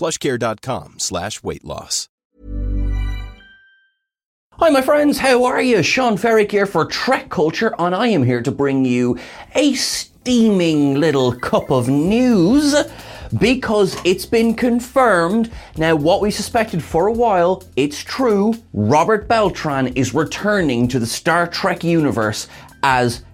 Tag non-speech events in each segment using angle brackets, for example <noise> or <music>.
plushcare.com slash weight loss. Hi, my friends, how are you? Sean Ferrick here for Trek Culture, and I am here to bring you a steaming little cup of news because it's been confirmed. Now, what we suspected for a while, it's true. Robert Beltran is returning to the Star Trek universe as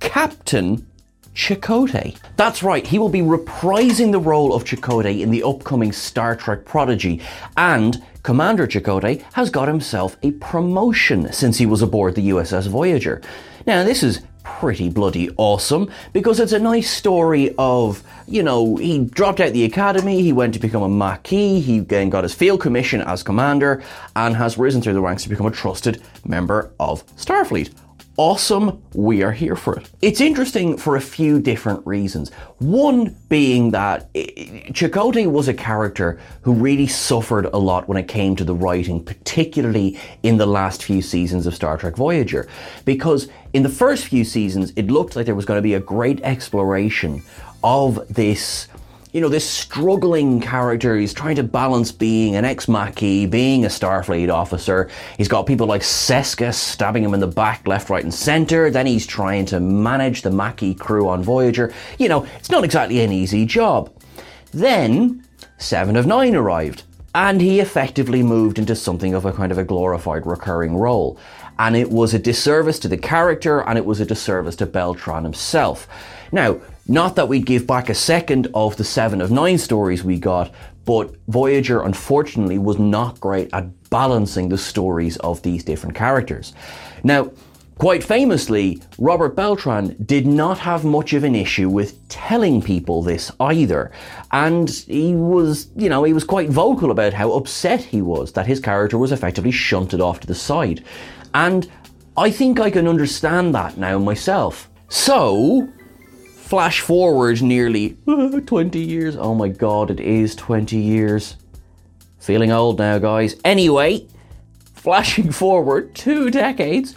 Captain Chakotay. That's right, he will be reprising the role of Chakotay in the upcoming Star Trek Prodigy, and Commander Chakotay has got himself a promotion since he was aboard the USS Voyager. Now, this is pretty bloody awesome because it's a nice story of, you know, he dropped out the academy, he went to become a Maquis, he then got his field commission as commander, and has risen through the ranks to become a trusted member of Starfleet awesome, we are here for it. It's interesting for a few different reasons. One being that Chakotay was a character who really suffered a lot when it came to the writing, particularly in the last few seasons of Star Trek Voyager. Because in the first few seasons, it looked like there was going to be a great exploration of this you know, this struggling character. He's trying to balance being an ex Maquis, being a Starfleet officer. He's got people like Seska stabbing him in the back, left, right, and center. Then he's trying to manage the Maquis crew on Voyager. You know, it's not exactly an easy job. Then, Seven of Nine arrived, and he effectively moved into something of a kind of a glorified recurring role. And it was a disservice to the character, and it was a disservice to Beltran himself. Now, not that we'd give back a second of the seven of nine stories we got, but Voyager unfortunately was not great at balancing the stories of these different characters. Now, Quite famously, Robert Beltran did not have much of an issue with telling people this either. And he was, you know, he was quite vocal about how upset he was that his character was effectively shunted off to the side. And I think I can understand that now myself. So, flash forward nearly uh, 20 years. Oh my god, it is 20 years. Feeling old now, guys. Anyway, flashing <laughs> forward two decades,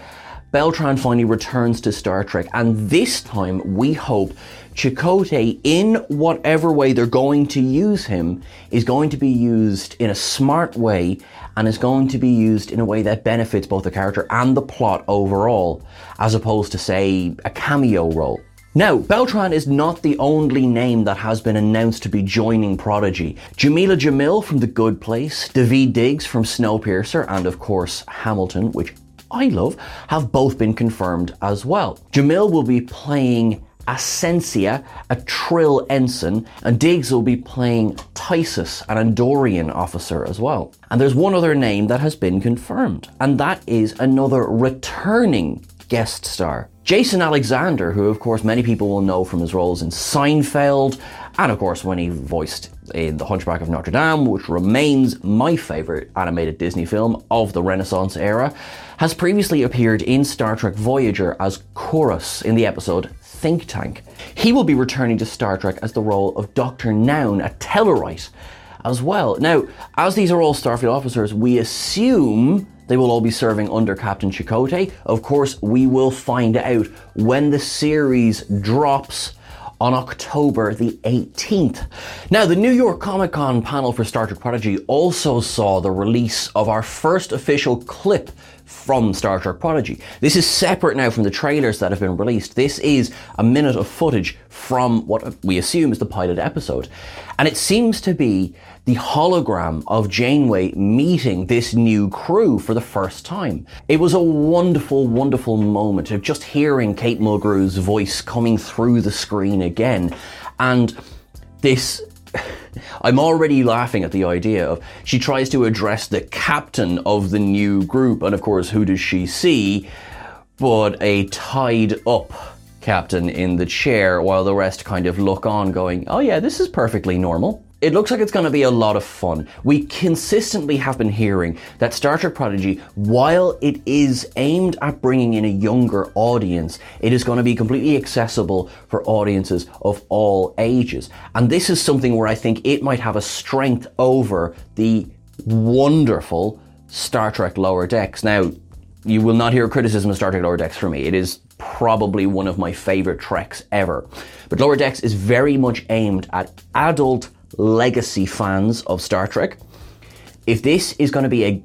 Beltran finally returns to Star Trek, and this time we hope Chakotay, in whatever way they're going to use him, is going to be used in a smart way and is going to be used in a way that benefits both the character and the plot overall, as opposed to, say, a cameo role. Now, Beltran is not the only name that has been announced to be joining Prodigy. Jamila Jamil from The Good Place, Daveed Diggs from Snowpiercer, and of course Hamilton, which I love, have both been confirmed as well. Jamil will be playing Asencia, a Trill ensign, and Diggs will be playing Tysess, an Andorian officer as well. And there's one other name that has been confirmed, and that is another returning guest star. Jason Alexander, who of course many people will know from his roles in Seinfeld, and of course when he voiced in The Hunchback of Notre Dame, which remains my favourite animated Disney film of the Renaissance era, has previously appeared in Star Trek Voyager as Kurros in the episode Think Tank. He will be returning to Star Trek as the role of Dr. Noum, a Tellarite, as well. Now, as these are all Starfleet officers, we assume they will all be serving under Captain Chakotay. Of course, we will find out when the series drops on October the 18th. Now, the New York Comic Con panel for Star Trek Prodigy also saw the release of our first official clip from Star Trek Prodigy. This is separate now from the trailers that have been released. This is a minute of footage from what we assume is the pilot episode. And it seems to be the hologram of Janeway meeting this new crew for the first time. It was a wonderful, wonderful moment of just hearing Kate Mulgrew's voice coming through the screen again. And this I'm already laughing at the idea of she tries to address the captain of the new group, and of course, who does she see? But a tied up captain in the chair while the rest kind of look on, going, Oh, yeah, this is perfectly normal. It looks like it's going to be a lot of fun. We consistently have been hearing that Star Trek Prodigy, while it is aimed at bringing in a younger audience, it is going to be completely accessible for audiences of all ages. And this is something where I think it might have a strength over the wonderful Star Trek Lower Decks. Now, you will not hear criticism of Star Trek Lower Decks from me. It is probably one of my favorite treks ever. But Lower Decks is very much aimed at adult legacy fans of Star Trek. If this is going to be a,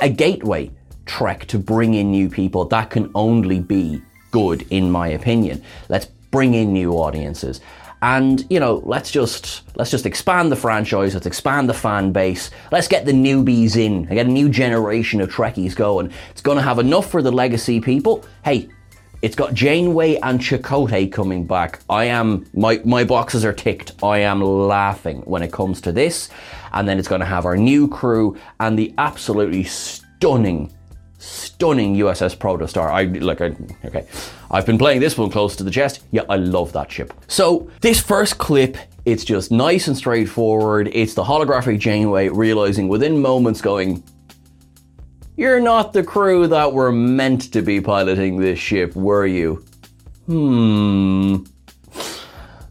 a gateway trek to bring in new people, that can only be good, in my opinion. Let's bring in new audiences. And you know, let's just let's just expand the franchise. Let's expand the fan base. Let's get the newbies in. Get a new generation of Trekkies going. It's going to have enough for the legacy people. Hey, it's got Janeway and Chakotay coming back. I am my my boxes are ticked. I am laughing when it comes to this. And then it's going to have our new crew and the absolutely stunning stunning USS Protostar. I like I okay. I've been playing this one close to the chest. Yeah, I love that ship. So, this first clip it's just nice and straightforward. It's the holographic Janeway realizing within moments going, you're not the crew that were meant to be piloting this ship, were you? Hmm.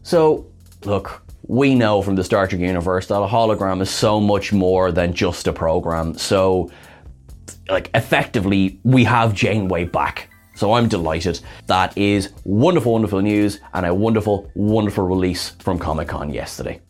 So, look, we know from the Star Trek universe that a hologram is so much more than just a program. So, like, effectively, we have Janeway back. So I'm delighted. That is wonderful, wonderful news and a wonderful, wonderful release from Comic Con yesterday.